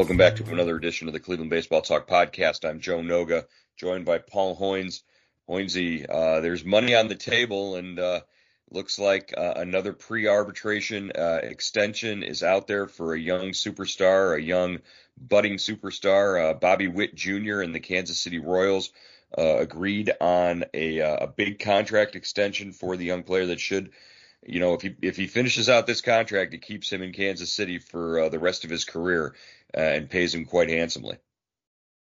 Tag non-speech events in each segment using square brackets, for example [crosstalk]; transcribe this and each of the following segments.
Welcome back to another edition of the Cleveland Baseball Talk podcast. I'm Joe Noga, joined by Paul Hoynes. Hoynesy, uh, there's money on the table, and uh, looks like uh, another pre-arbitration uh, extension is out there for a young superstar, a young budding superstar. Uh, Bobby Witt Jr. and the Kansas City Royals uh, agreed on a, a big contract extension for the young player that should you know, if he if he finishes out this contract, it keeps him in Kansas City for uh, the rest of his career uh, and pays him quite handsomely.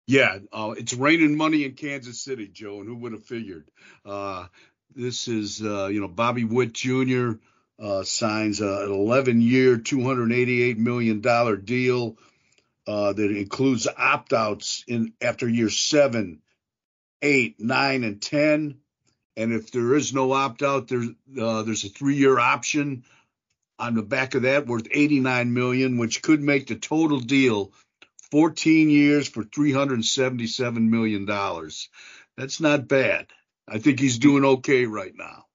Yeah, uh, it's raining money in Kansas City, Joe, and who would have figured? Uh, this is, uh, you know, Bobby Witt Jr. Uh, signs an 11-year, 288 million dollar deal that includes opt-outs in after year seven, eight, nine, and ten and if there is no opt out, there's uh, there's a three year option on the back of that worth 89 million, which could make the total deal 14 years for 377 million dollars. That's not bad. I think he's doing okay right now.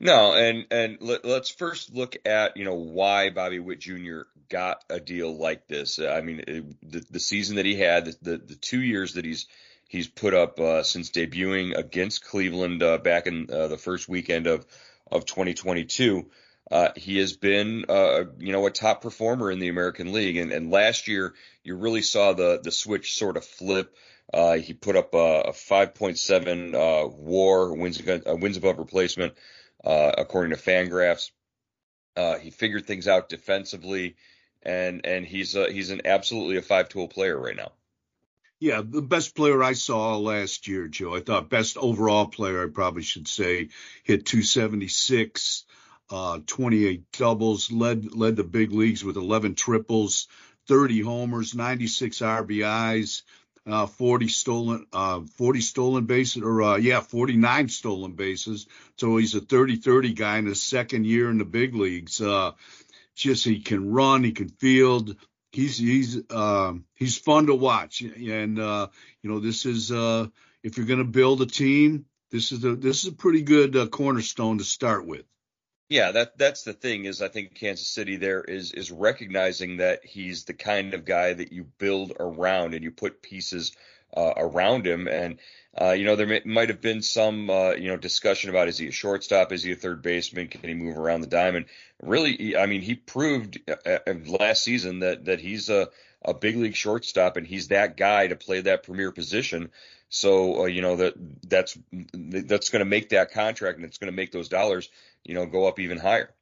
No, and and let, us first look at you know why Bobby Witt Jr. got a deal like this. I mean, it, the the season that he had, the, the the two years that he's he's put up uh, since debuting against Cleveland uh, back in uh, the first weekend of of 2022. Uh, he has been, uh, you know, a top performer in the American League, and, and last year you really saw the the switch sort of flip. Uh, he put up a, a 5.7 WAR wins wins above replacement, according to Fangraphs. he figured things out defensively, and and he's he's an absolutely a five tool player right now. Yeah, the best player I saw last year, Joe. I thought best overall player, I probably should say, hit 276, uh, 28 doubles, led led the big leagues with 11 triples, 30 homers, 96 RBIs, uh, 40 stolen, uh, 40 stolen bases, or uh, yeah, 49 stolen bases. So he's a 30-30 guy in his second year in the big leagues. Uh, just he can run, he can field he's he's um, he's fun to watch, and uh, you know this is uh, if you're going to build a team, this is a this is a pretty good cornerstone to start with. Yeah, that that's the thing is I think Kansas City there is is recognizing that he's the kind of guy that you build around and you put pieces uh, around him and uh, you know, there may, might have been some, uh, you know, discussion about is he a shortstop? Is he a third baseman? Can he move around the diamond? Really, I mean, he proved uh, uh, last season that that he's a a big league shortstop and he's that guy to play that premier position. So, uh, you know, that that's that's going to make that contract and it's going to make those dollars, you know, go up even higher.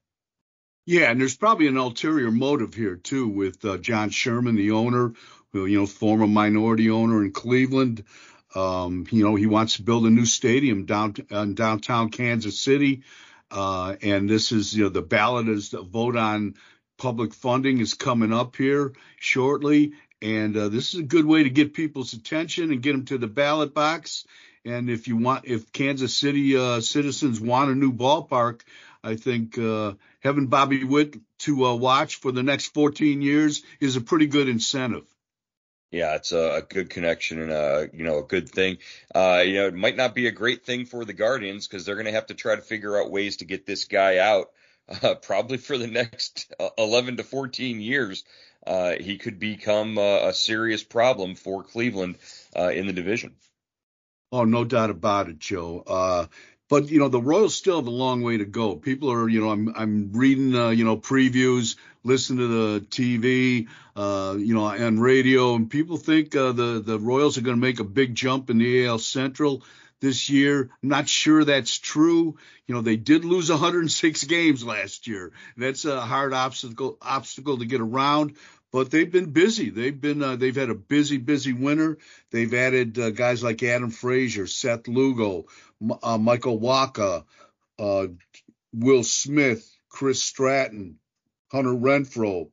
Yeah, and there's probably an ulterior motive here too with uh, John Sherman, the owner, who you know, former minority owner in Cleveland. Um, you know, he wants to build a new stadium down in downtown Kansas City. Uh, and this is, you know, the ballot is the vote on public funding is coming up here shortly. And uh, this is a good way to get people's attention and get them to the ballot box. And if you want, if Kansas City uh, citizens want a new ballpark, I think uh, having Bobby Witt to uh, watch for the next 14 years is a pretty good incentive. Yeah, it's a, good connection and a you know a good thing. Uh, you know, it might not be a great thing for the Guardians because they're going to have to try to figure out ways to get this guy out, uh, [laughs] probably for the next uh, 11 to 14 years. uh, he could become a, a, serious problem for Cleveland uh, in the division. Oh, no doubt about it, Joe. Uh, but you know the Royals still have a long way to go. People are, you know, I'm I'm reading, uh, you know, previews, listening to the TV, uh, you know, and radio, and people think uh, the the Royals are going to make a big jump in the AL Central this year. Not sure that's true. You know, they did lose 106 games last year. That's a hard obstacle obstacle to get around but they've been busy. They've been uh, they've had a busy, busy winter. They've added uh, guys like Adam Frazier, Seth Lugo, uh, Michael Wacha, uh, Will Smith, Chris Stratton, Hunter Renfroe.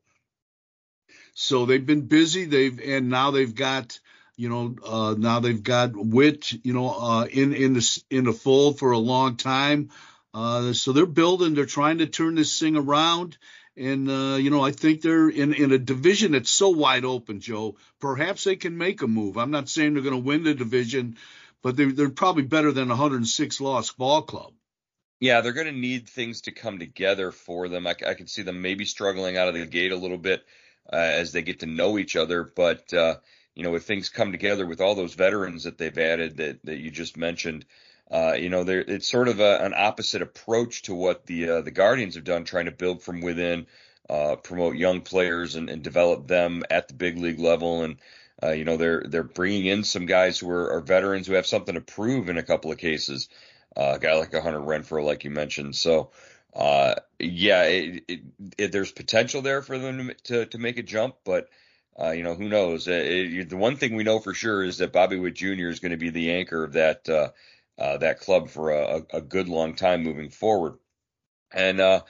So they've been busy. They've and now they've got you know uh, now they've got Witt you know uh, in in the in the fold for a long time. so they're building. They're trying to turn this thing around and uh, you know, I think they're in in a division that's so wide open, Joe. Perhaps they can make a move. I'm not saying they're going to win the division, but they're they're probably better than a 106 loss ball club. Yeah, they're going to need things to come together for them. I, I can see them maybe struggling out of the gate a little bit uh, as they get to know each other, but uh, you know, if things come together with all those veterans that they've added that that you just mentioned. Uh, you know, it's sort of a, an opposite approach to what the uh, the Guardians have done, trying to build from within, uh, promote young players and, and, develop them at the big league level. And uh, you know, they're they're bringing in some guys who are, are, veterans who have something to prove in a couple of cases. Uh, a guy like a Hunter Renfroe, like you mentioned. So, uh, yeah, it, it, it, there's potential there for them to to make a jump, but. you know, who knows? the one thing we know for sure is that Bobby Witt Jr. is going to be the anchor of that uh, that club for a, a, good long time moving forward. And uh,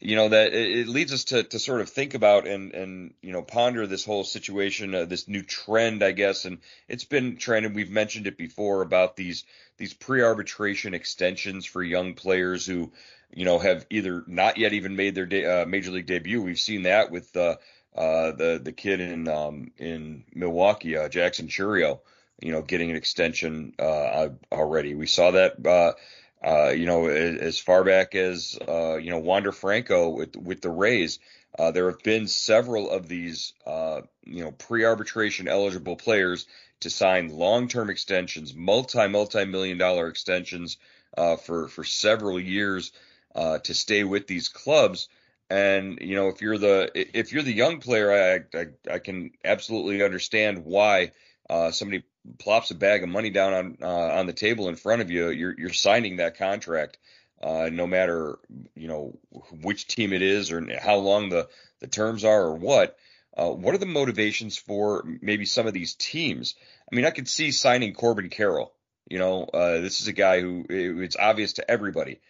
you know that it, it, leads us to to sort of think about and and you know ponder this whole situation, uh, this new trend, I guess. And it's been trending. We've mentioned it before about these these pre-arbitration extensions for young players who you know have either not yet even made their de- uh, major league debut. We've seen that with uh, uh, the the kid in um, in Milwaukee, uh, Jackson Chourio you know, getting an extension uh, already. We saw that, uh, uh, you know, as far back as uh, you know Wander Franco with with the Rays. Uh, there have been several of these, uh, you know, pre-arbitration eligible players to sign long-term extensions, multi multi million dollar extensions for for several years to stay with these clubs. And you know, if you're the if you're the young player, I I, I can absolutely understand why uh, somebody plops a bag of money down on uh, on the table in front of you, you're you're signing that contract, uh, no matter you know which team it is or how long the the terms are or what. Uh, what are the motivations for maybe some of these teams? I mean, I could see signing Corbin Carroll. You know, uh, this is a guy who it's obvious to everybody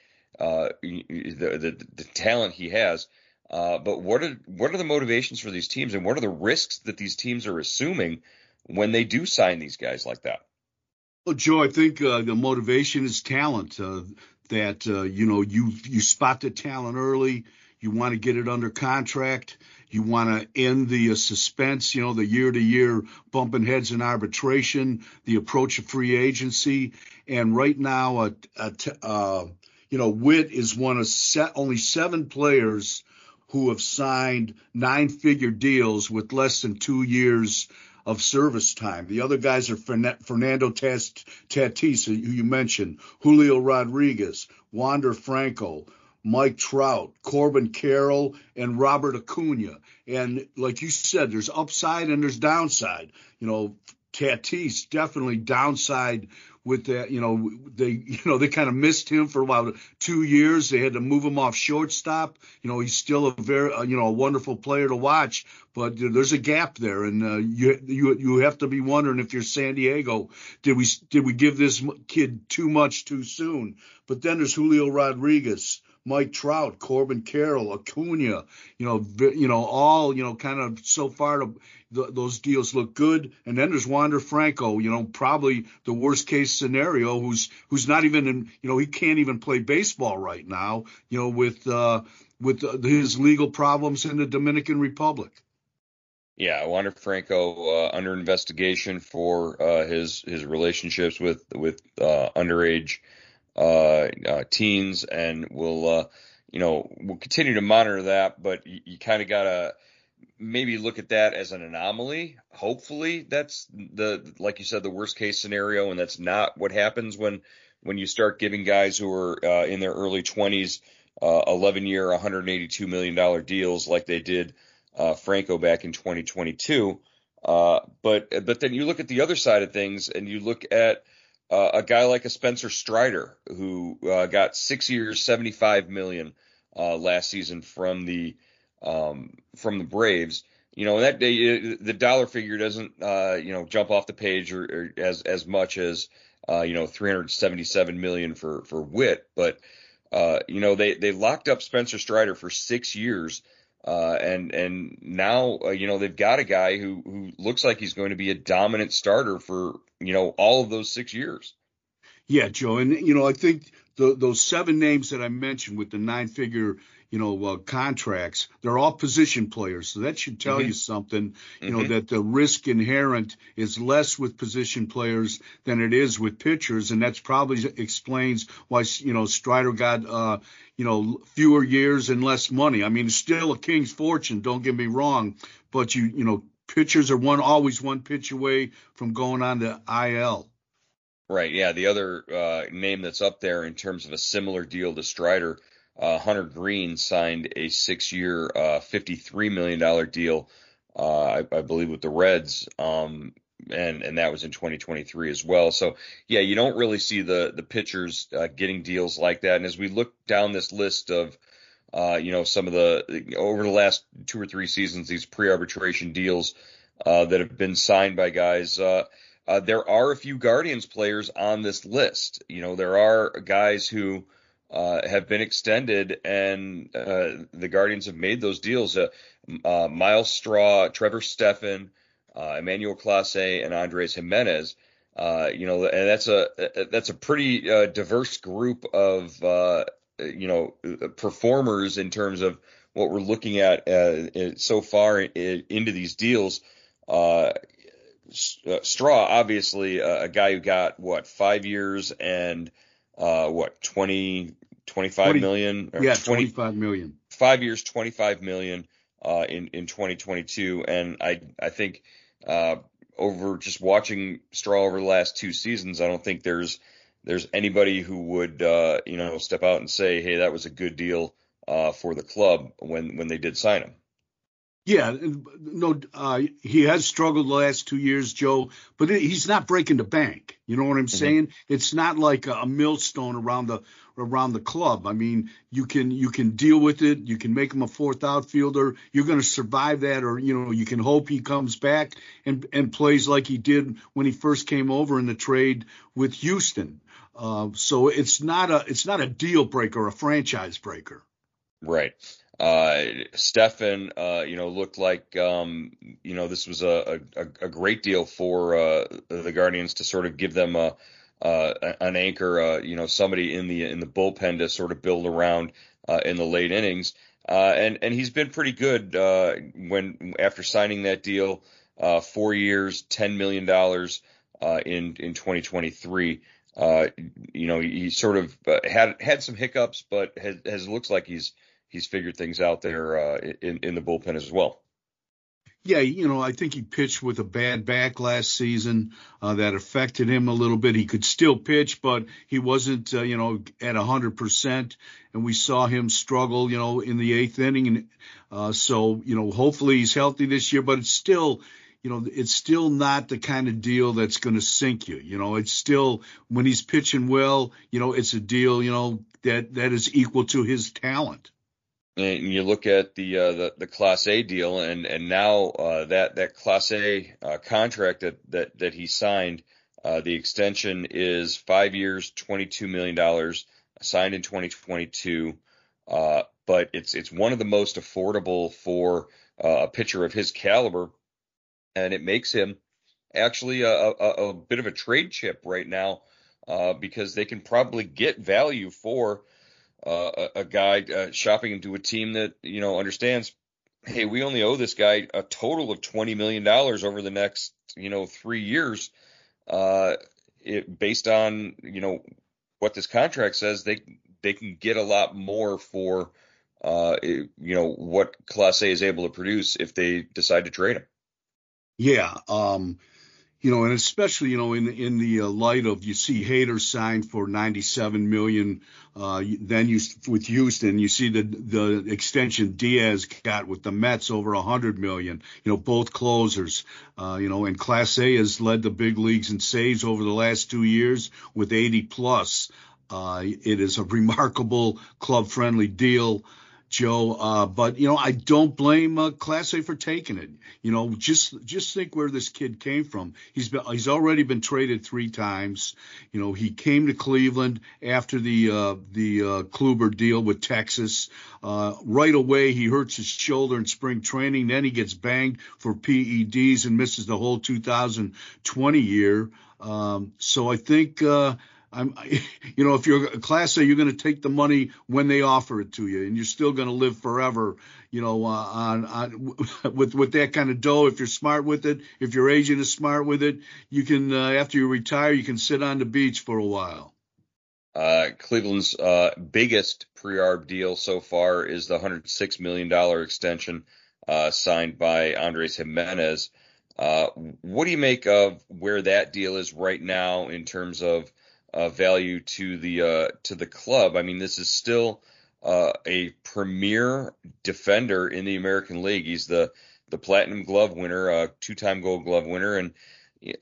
uh, the, the the talent he has. Uh, but what are what are the motivations for these teams, and what are the risks that these teams are assuming when they do sign these guys like that? Well, Joe, I think uh, the motivation is talent. Uh, that uh, you know you you spot the talent early. You want to get it under contract. You want to end the uh, suspense. You know the year to year bumping heads in arbitration. The approach of free agency. And right now, uh, uh, you know, Witt is one of se- only seven players who have signed nine figure deals with less than two years of service time. The other guys are Fernando Tatis, who you mentioned, Julio Rodriguez, Wander Franco, Mike Trout, Corbin Carroll, and Robert Acuna. And like you said, there's upside and there's downside. You know, Tatis definitely downside with that. You know, they [laughs] you know they kind of missed him for about two years. They had to move him off shortstop. You know, he's still a very uh, you know a wonderful player to watch, but there's a gap there, and uh, you you you have to be wondering if you're San Diego, did we did we give this kid too much too soon? But then there's Julio Rodriguez. Mike Trout, Corbin Carroll, Acuna, you know, you know, all you know, kind of so far to, those deals look good. And then there's Wander Franco, you know, probably the worst case scenario, who's who's not even in, you know, he can't even play baseball right now, you know, with uh, with uh, his legal problems in the Dominican Republic. Yeah, Wander Franco uh, under investigation for uh, his his relationships with with uh, underage uh, uh, teens, and we'll uh, you know we'll continue to monitor that. But you, you kind of gotta maybe look at that as an anomaly. Hopefully, that's the like you said, the worst case scenario, and that's not what happens when when you start giving guys who are uh, in their early 20s uh, 11 year, 182 million dollar deals like they did uh, Franco back in 2022. Uh, but but then you look at the other side of things, and you look at uh, a guy like a Spencer Strider who uh, got six years, 75 million last season from the um, from the Braves. You know, that day the dollar figure doesn't uh, you know jump off the page or, or as as much as uh, you know 377 million for for Witt, but uh, you know they they locked up Spencer Strider for six years. Uh, and and now uh, you know they've got a guy who who looks like he's going to be a dominant starter for you know all of those six years. Yeah, Joe, and you know I think the, those seven names that I mentioned with the nine-figure you know, uh, contracts. They're all position players, so that should tell mm-hmm. you something. You mm-hmm. know that the risk inherent is less with position players than it is with pitchers, and that's probably explains why you know Strider got uh, you know fewer years and less money. I mean, it's still a king's fortune. Don't get me wrong, but you you know pitchers are one always one pitch away from going on to IL. Right. Yeah. The other uh, name that's up there in terms of a similar deal to Strider uh, Hunter Greene signed a six-year, uh, $53 million deal, uh, I, I, believe, with the Reds. Um, and and that was in 2023 as well. So yeah, you don't really see the the pitchers uh, getting deals like that. And as we look down this list of uh, you know some of the over the last two or three seasons, these pre-arbitration deals uh, that have been signed by guys. There are a few Guardians players on this list. You know, there are guys who uh, have been extended, and uh, the Guardians have made those deals. Uh, uh Myles Straw, Trevor Stephan, uh, Emmanuel Clase, and Andres Gimenez. You know, and that's a that's a pretty diverse group of you know performers in terms of what we're looking at so far into these deals. Straw, obviously, a guy who got what five years and uh, what 20, 25 20, million? yeah, 20, 25 million. Five years, 25 million uh, in in 2022, and I I think uh, over just watching Straw over the last two seasons, I don't think there's there's anybody who would uh, you know step out and say, hey, that was a good deal uh, for the club when when they did sign him. Yeah, no, uh, he has struggled the last two years, Joe, but he's not breaking the bank. You know what I'm mm-hmm. saying? It's not like a, a millstone around the around the club. I mean, you can you can deal with it. You can make him a fourth outfielder. You're going to survive that, or you know, you can hope he comes back and and plays like he did when he first came over in the trade with Houston. Uh, so it's not a it's not a deal breaker, a franchise breaker. Right. Uh, Stephan, uh, you know, looked like, um, you know, this was a, a, a great deal for uh, the Guardians to sort of give them a, uh, an anchor, uh, you know, somebody in the in the bullpen to sort of build around uh, in the late innings. And and he's been pretty good when after signing that deal, four years, ten million dollars in in 2023. Uh, you know, he sort of had had some hiccups, but has, has looks like he's he's figured things out there uh, in in the bullpen as well. Yeah, you know, I think he pitched with a bad back last season uh, that affected him a little bit. He could still pitch, but he wasn't, uh, you know, at a hundred percent. And we saw him struggle, you know, in the eighth inning. And uh, so, you know, hopefully he's healthy this year. But it's still, you know, it's still not the kind of deal that's going to sink you. You know, it's still when he's pitching well, you know, it's a deal, you know, that that is equal to his talent and you look at the uh, the, the Clase A deal, and and now uh, that that Clase A uh, contract that that that he signed, uh, the extension is five years, twenty two million dollars, signed in 2022. Uh, but it's it's one of the most affordable for uh, a pitcher of his caliber, and it makes him actually a, a, a bit of a trade chip right now because they can probably get value for uh, a, a, guy uh, shopping into a team that you know understands. Hey, we only owe this guy a total of twenty million dollars over the next you know three years. Uh, it, based on you know what this contract says, they they can get a lot more for uh, you know, what Clase is able to produce if they decide to trade him. Yeah. Um, you know, and especially, you know, in in the uh, light of you see Hader signed for 97 million, uh, then you with Houston, you see the the extension Diaz got with the Mets over 100 million. You know, both closers. Uh, you know, and Clase has led the big leagues in saves over the last two years with 80 plus. Uh, it is a remarkable club friendly deal. Joe. Uh, but you know, I don't blame uh, A for taking it. You know, just just think where this kid came from. He's been he's already been traded three times. You know, he came to Cleveland after the uh, the uh, Kluber deal with Texas. Uh, right away, he hurts his shoulder in spring training. Then he gets banged for PEDs and misses the whole 2020 year. Um, so I think. Uh, I'm, [laughs] you know, if you're a Clase, you're going to take the money when they offer it to you, and you're still going to live forever, you know, uh, on, on [laughs] with with that kind of dough. If you're smart with it, if your agent is smart with it, you can uh, after you retire, you can sit on the beach for a while. Uh, Cleveland's uh, biggest pre-arb deal so far is the 106 million dollar extension uh, signed by Andres Gimenez. Uh, what do you make of where that deal is right now in terms of uh, value to the uh, to the club. I mean, this is still uh, a premier defender in the American League. He's the the Platinum Glove winner, uh, two-time Gold Glove winner, and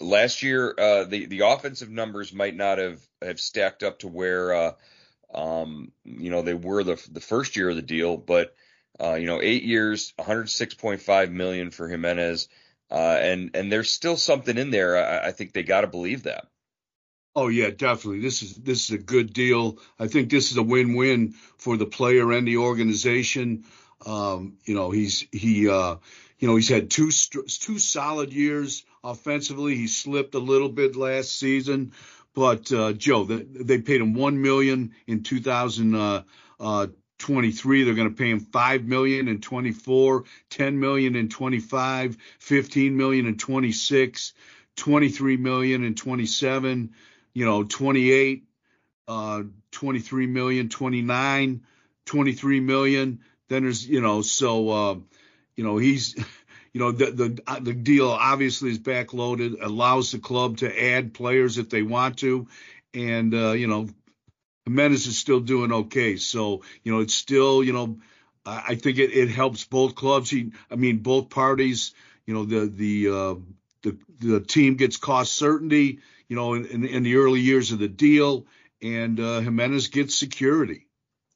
last year uh, the the offensive numbers might not have have stacked up to where uh, um, you know they were the the first year of the deal, but you know eight years, 106.5 million for Gimenez, and and there's still something in there. I, I think they got to believe that. Oh yeah, definitely. This is this is a good deal. I think this is a win-win for the player and the organization. Um, you know, he's he uh, you know he's had two two solid years offensively. He slipped a little bit last season, but uh, Joe, they, they paid him one million in 2023. Uh, They're going to pay him five million in 24, 10 million in 25, 15 million in 26, 23 million in 27 you know, 28, uh, 23 million, 29, 23 million. Then there's, you know, so, uh, you know, he's, [laughs] you know, the, the, uh, the deal obviously is backloaded, allows the club to add players if they want to. And, uh, you know, Gimenez is still doing okay. So, you know, it's still, you know, I think it, it helps both clubs. He, I mean, both parties, you know, the, the, uh, the, the team gets cost certainty you know, in, in, in the early years of the deal, and uh, Gimenez gets security.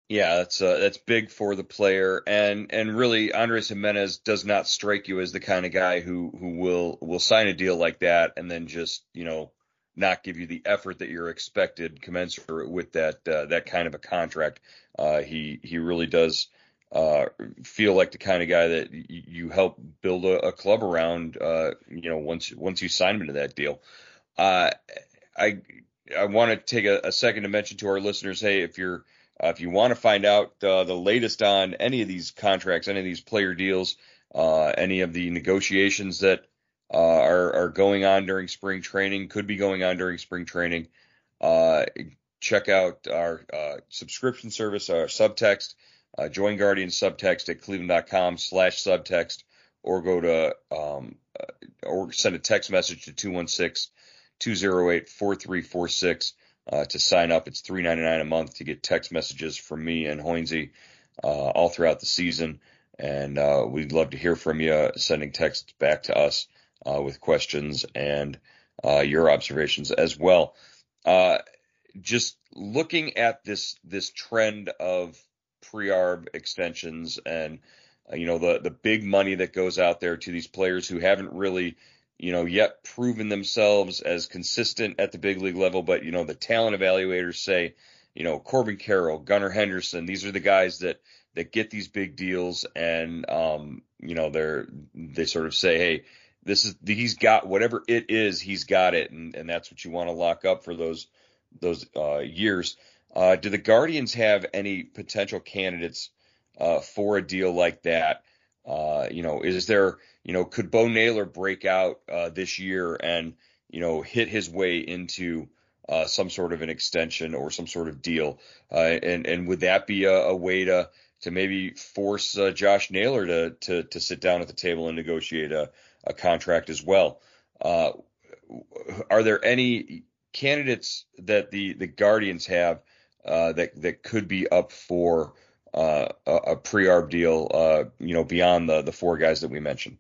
Yeah, that's uh, that's big for the player, and and really Andres Gimenez does not strike you as the kind of guy who who will will sign a deal like that and then just you know not give you the effort that you're expected commensurate with that uh, that kind of a contract. Uh, he he really does uh, feel like the kind of guy that y- you help build a, a club around. Uh, you know, once once you sign him into that deal. Uh, I I want to take a, a, second to mention to our listeners, hey, if you're uh, if you want to find out uh, the latest on any of these contracts, any of these player deals, uh, any of the negotiations that uh, are are going on during spring training, could be going on during spring training, check out our subscription service, our subtext. join Guardian subtext at cleveland.com slash subtext or go to um, or send a text message to 216 208 4346 uh, to sign up. It's $3.99 a month to get text messages from me and Hoynesy uh, all throughout the season. And uh, we'd love to hear from you, sending texts back to us uh, with questions and uh, your observations as well. Uh, just looking at this this trend of pre-arb extensions and you know the the big money that goes out there to these players who haven't really you know, yet proven themselves as consistent at the big league level. But, you know, the talent evaluators say, you know, Corbin Carroll, Gunnar Henderson, these are the guys that, that get these big deals. And, um, you know, they're, they sort of say, Hey, this is, he's got whatever it is, he's got it. And, and that's what you want to lock up for those, those, uh, years. Uh, do the Guardians have any potential candidates, uh, for a deal like that? Uh, you know, is there, you know, could Bo Naylor break out uh, this year and, you know, hit his way into uh, some sort of an extension or some sort of deal? Uh, and and would that be a, a way to to maybe force uh, Josh Naylor to, to to sit down at the table and negotiate a, a contract as well. Uh, are there any candidates that the the Guardians have that that could be up for uh, a, pre-arb deal? Uh, you know, beyond the the four guys that we mentioned.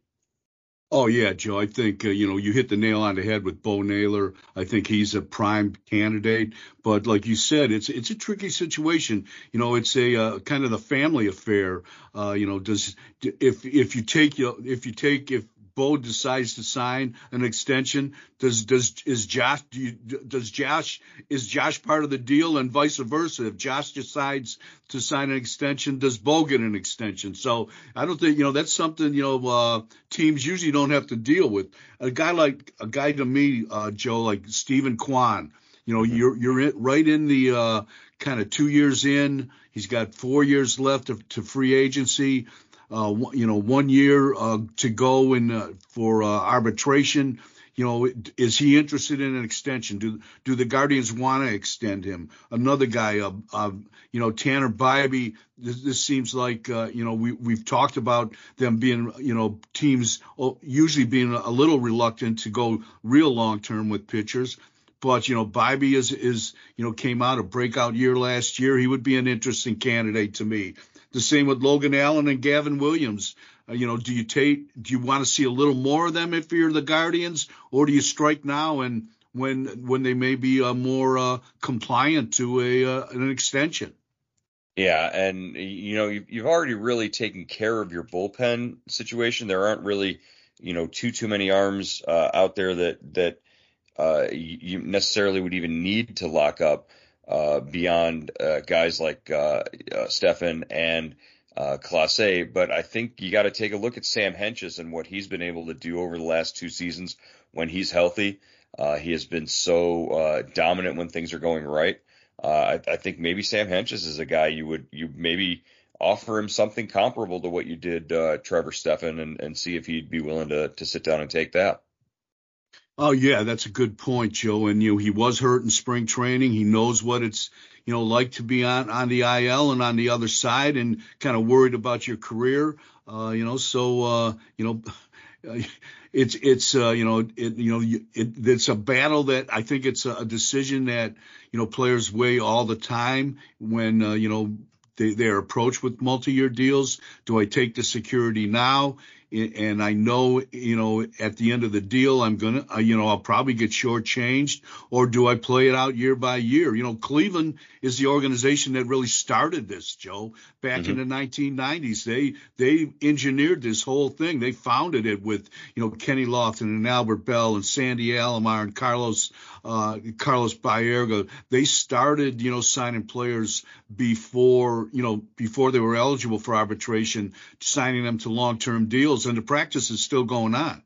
Oh yeah, Joe. I think uh, you know you hit the nail on the head with Bo Naylor. I think he's a prime candidate. But like you said, it's it's a tricky situation. You know, it's a uh, kind of the family affair. Uh, you know, does if if you take if you take if Bo decides to sign an extension, does does is Josh do you, does Josh is Josh part of the deal and vice versa? If Josh decides to sign an extension, does Bo get an extension? So I don't think you know that's something you know uh, teams usually don't have to deal with. A guy like a guy to me, uh, Joe, like Steven Kwan. You know, you're you're in, right in the uh, kind of two years in. He's got four years left of, to free agency uh, you know, one year uh, to go in uh, for uh, arbitration. You know, is he interested in an extension? Do do the Guardians want to extend him? Another guy, uh, you know, Tanner Bibee. This, this seems like you know we we've talked about them being you know teams usually being a little reluctant to go real long term with pitchers. But you know, Bibee is is you know came out a breakout year last year. He would be an interesting candidate to me. The same with Logan Allen and Gavin Williams. Uh, you know, do you take do you want to see a little more of them if you're the Guardians, or do you strike now and when when they may be uh, more uh, compliant to a uh, an extension? Yeah, and you know you've, you've already really taken care of your bullpen situation. There aren't really you know too too many arms uh, out there that that uh, you necessarily would even need to lock up uh, beyond uh, guys like uh, uh, Stephan and uh, Clase. But I think you got to take a look at Sam Hentges and what he's been able to do over the last two seasons when he's healthy. Uh, he has been so uh, dominant when things are going right. Uh, I, I think maybe Sam Hentges is a guy you would you maybe offer him something comparable to what you did uh, Trevor Stephan and, and see if he'd be willing to to sit down and take that. Oh yeah, that's a good point, Joe. And you know, he was hurt in spring training. He knows what it's you know like to be on on the IL and on the other side, and kind of worried about your career. Uh, you know, so uh, you know. [laughs] It's it's uh, you know it you know it, it's a battle that I think it's a decision that you know players weigh all the time when uh, you know they, they're approached with multi-year deals. Do I take the security now? And I know, you know, at the end of the deal, I'm gonna, uh, you know, I'll probably get shortchanged, or do I play it out year by year? You know, Cleveland is the organization that really started this, Joe, back mm-hmm. in the 1990s. They they engineered this whole thing. They founded it with, you know, Kenny Lofton and Albert Belle and Sandy Alomar and Carlos uh, Carlos Baerga. They started, you know, signing players before, you know, before they were eligible for arbitration, signing them to long-term deals and the practice is still going on.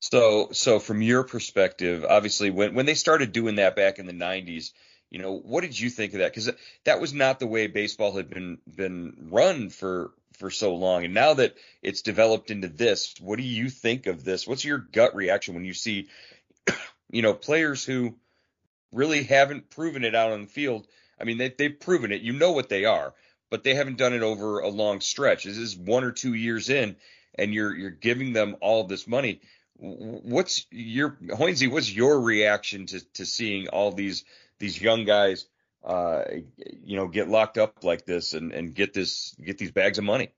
So, so from your perspective, obviously, when when they started doing that back in the '90s, you know, what did you think of that? Because that was not the way baseball had been been run for for so long, and now that it's developed into this, what do you think of this? What's your gut reaction when you see, you know, players who really haven't proven it out on the field? I mean, they, they've proven it. You know what they are, but they haven't done it over a long stretch. This is one or two years in, and you're you're giving them all this money. What's your Hoynesy? What's your reaction to to seeing all these these young guys, uh, you know, get locked up like this and and get this get these bags of money?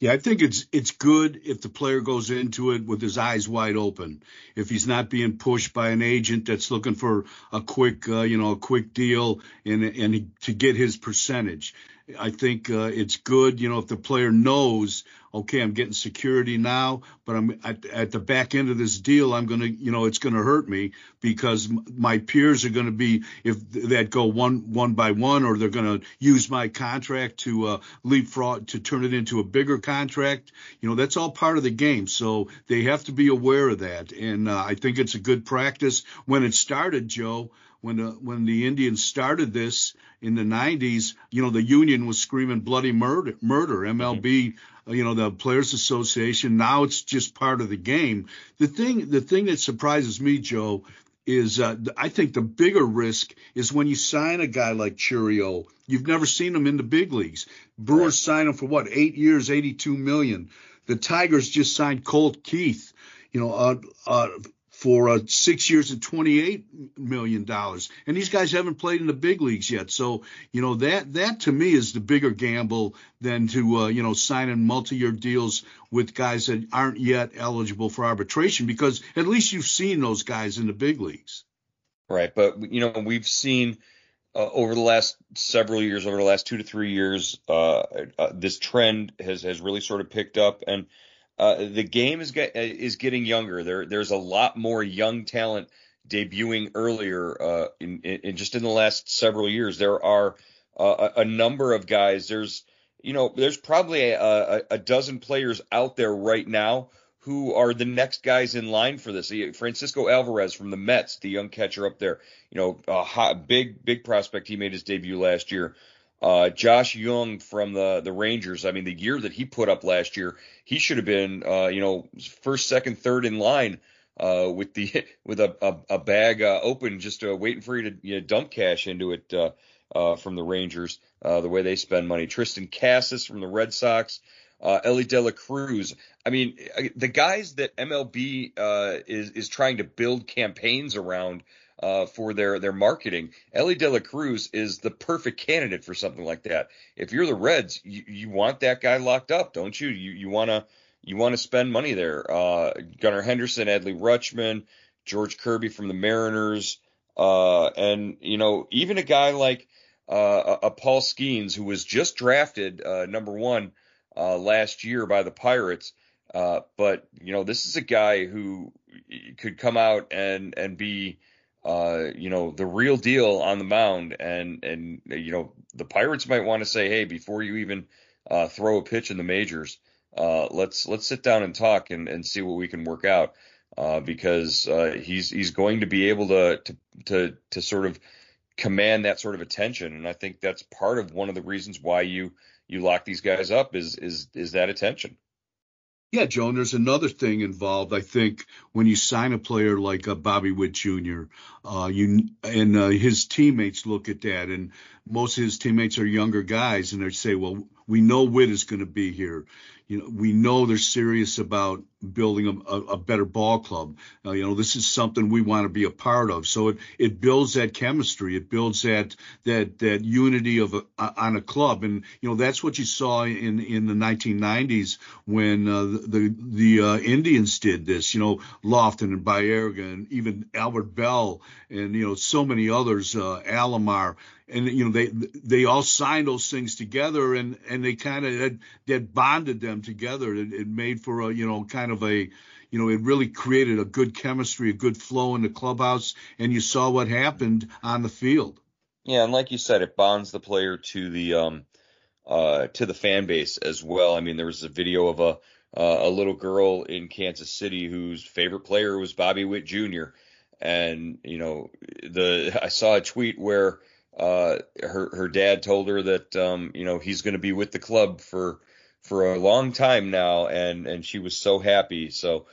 Yeah, I think it's it's good if the player goes into it with his eyes wide open. If he's not being pushed by an agent that's looking for a quick, uh, you know, a quick deal and and to get his percentage. I think uh, it's good, you know, if the player knows, okay, I'm getting security now, but I'm at, at the back end of this deal, I'm to, you know, it's to hurt me because my peers are to be, if that go one, one by one, or they're to use my contract to uh, leapfrog, to turn it into a bigger contract. You know, that's all part of the game. So they have to be aware of that. And uh, I think it's a good practice. When it started, Joe, when the when the Indians started this in the 90s, you know, the union was screaming bloody murder, murder. MLB, mm-hmm. you know, the Players Association. Now it's just part of the game. The thing, the thing that surprises me, Joe, is uh, I think the bigger risk is when you sign a guy like Chourio. You've never seen him in the big leagues. Brewers right. signed him for what eight years, 82 million. The Tigers just signed Colt Keith, you know, uh, uh, for uh, six years and 28 million dollars, and these guys haven't played in the big leagues yet. So you know that that to me is the bigger gamble than to uh, you know signing multi-year deals with guys that aren't yet eligible for arbitration because at least you've seen those guys in the big leagues. Right, but you know we've seen. Uh, over the last several years, over the last two to three years, uh, uh, this trend has has really sort of picked up, and uh, the game is get, is getting younger. There there's a lot more young talent debuting earlier uh, in, in, just in the last several years. There are uh, a, number of guys. There's you know there's probably a, a, a, dozen players out there right now who are the next guys in line for this. Francisco Alvarez from the Mets, the young catcher up there. You know, a hot, big big prospect. He made his debut last year. Uh, Josh Jung from the the Rangers. I mean, the year that he put up last year, he should have been, uh, you know, first, second, third in line uh, with the [laughs] with a a, a bag uh, open, just uh, waiting for you to you know, dump cash into it uh, from the Rangers. Uh, the way they spend money. Triston Casas from the Red Sox. Uh, Elly De La Cruz. I mean, the guys that MLB uh, is is trying to build campaigns around uh, for their their marketing. Elly De La Cruz is the perfect candidate for something like that. If you're the Reds, you, you want that guy locked up, don't you? You you want to you want to spend money there. Uh, Gunnar Henderson, Adley Rutschman, George Kirby from the Mariners, uh, and you know even a guy like uh, a, Paul Skenes who was just drafted uh, number one uh, last year by the Pirates. Uh, but you know this is a guy who could come out and and be uh, you know, the real deal on the mound. And, and, you know, the Pirates might want to say, Hey, before you even, uh, throw a pitch in the majors, uh, let's, let's sit down and talk and, and see what we can work out. Uh, because, uh, he's, he's going to be able to, to, to, to sort of command that sort of attention. And I think that's part of one of the reasons why you, you lock these guys up is, is, is that attention. Yeah, Joan, there's another thing involved. I think when you sign a player like uh, Bobby Witt Jr., uh, you and uh, his teammates look at that, and most of his teammates are younger guys, and they say, "Well, we know Witt is going to be here you know, we know they're serious about building a, a better ball club. Uh, you know, this is something we want to be a part of. So it, it builds that chemistry. It builds that that that unity of a, on a club, and you know that's what you saw in in the 1990s when uh, the the uh, Indians did this. You know, Lofton and Baerga and even Albert Belle and you know so many others, uh, Alomar and you know they they all signed those things together and and they kind of that bonded them together. It, it made for a you know kind of a you know it really created a good chemistry a good flow in the clubhouse and you saw what happened on the field. Yeah and like you said it bonds the player to the um uh to the fan base as well. I mean there was a video of a uh, a little girl in Kansas City whose favorite player was Bobby Witt Jr. And you know, the I saw a tweet where uh, her her dad told her that um, you know he's going to be with the club for for a long time now, and and she was so happy. So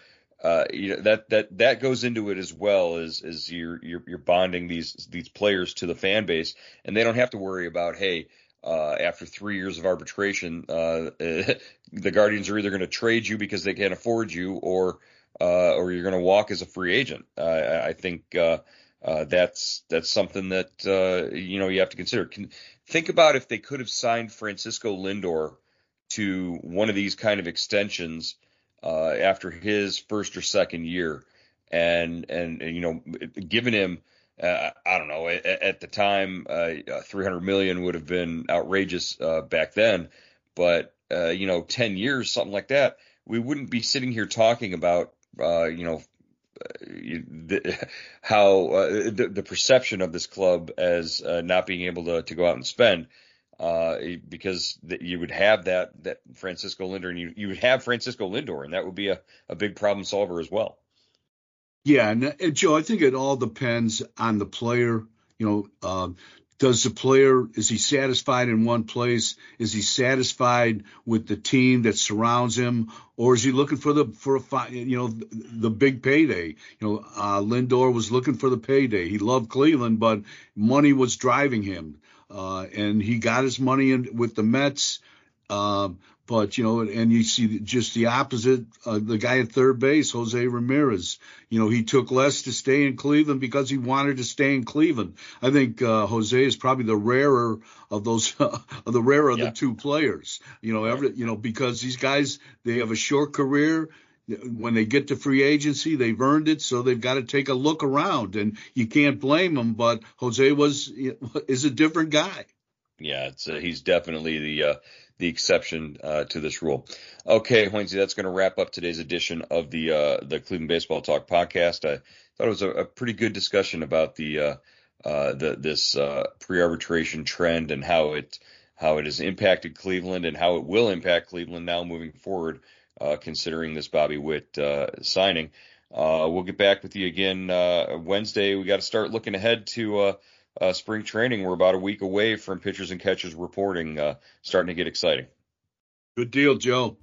uh, you know that that that goes into it as well as as you're you're, you're bonding these these players to the fan base, and they don't have to worry about hey. Uh, after three years of arbitration, uh, [laughs] the Guardians are either going to trade you because they can't afford you, or uh, or you're going to walk as a free agent. I think uh, uh, that's that's something that uh, you know you have to consider. Can, think about if they could have signed Francisco Lindor to one of these kind of extensions uh, after his first or second year, and and, and you know given him. Uh, I don't know. At, at the time, uh, 300 million would have been outrageous uh, back then, but you know, 10 years, something like that, we wouldn't be sitting here talking about you know the, [laughs] how uh, the, the, perception of this club as uh, not being able to, to go out and spend uh, because the, you would have that that Francisco Lindor and you, you would have Francisco Lindor and that would be a, a big problem solver as well. Yeah, and, and Joe, I think it all depends on the player. You know, um, does the player is he satisfied in one place? Is he satisfied with the team that surrounds him, or is he looking for the for a you know the big payday? You know, uh, Lindor was looking for the payday. He loved Cleveland, but money was driving him, uh, and he got his money in with the Mets. Um, but you know, and you see just the opposite. Uh, the guy at third base, Jose Ramirez. You know, he took less to stay in Cleveland because he wanted to stay in Cleveland. I think uh, Jose is probably the rarer of those, [laughs] of the rarer of the two players. You know, every you know because these guys they have a short career. When they get to free agency, they've earned it, so they've got to take a look around, and you can't blame them. But Jose was [laughs] is a different guy. Yeah, it's uh, he's definitely the uh, the exception uh, to this rule. Okay, Hoynesy, that's going to wrap up today's edition of the uh, the Cleveland Baseball Talk podcast. I thought it was a, a pretty good discussion about the uh, uh the this uh, pre-arbitration trend and how it how it has impacted Cleveland and how it will impact Cleveland now moving forward, Uh, considering this Bobby Witt uh, signing. Uh, we'll get back with you again Wednesday. We got to start looking ahead to uh, spring training. We're about a week away from pitchers and catchers reporting, uh, starting to get exciting. Good deal, Joe.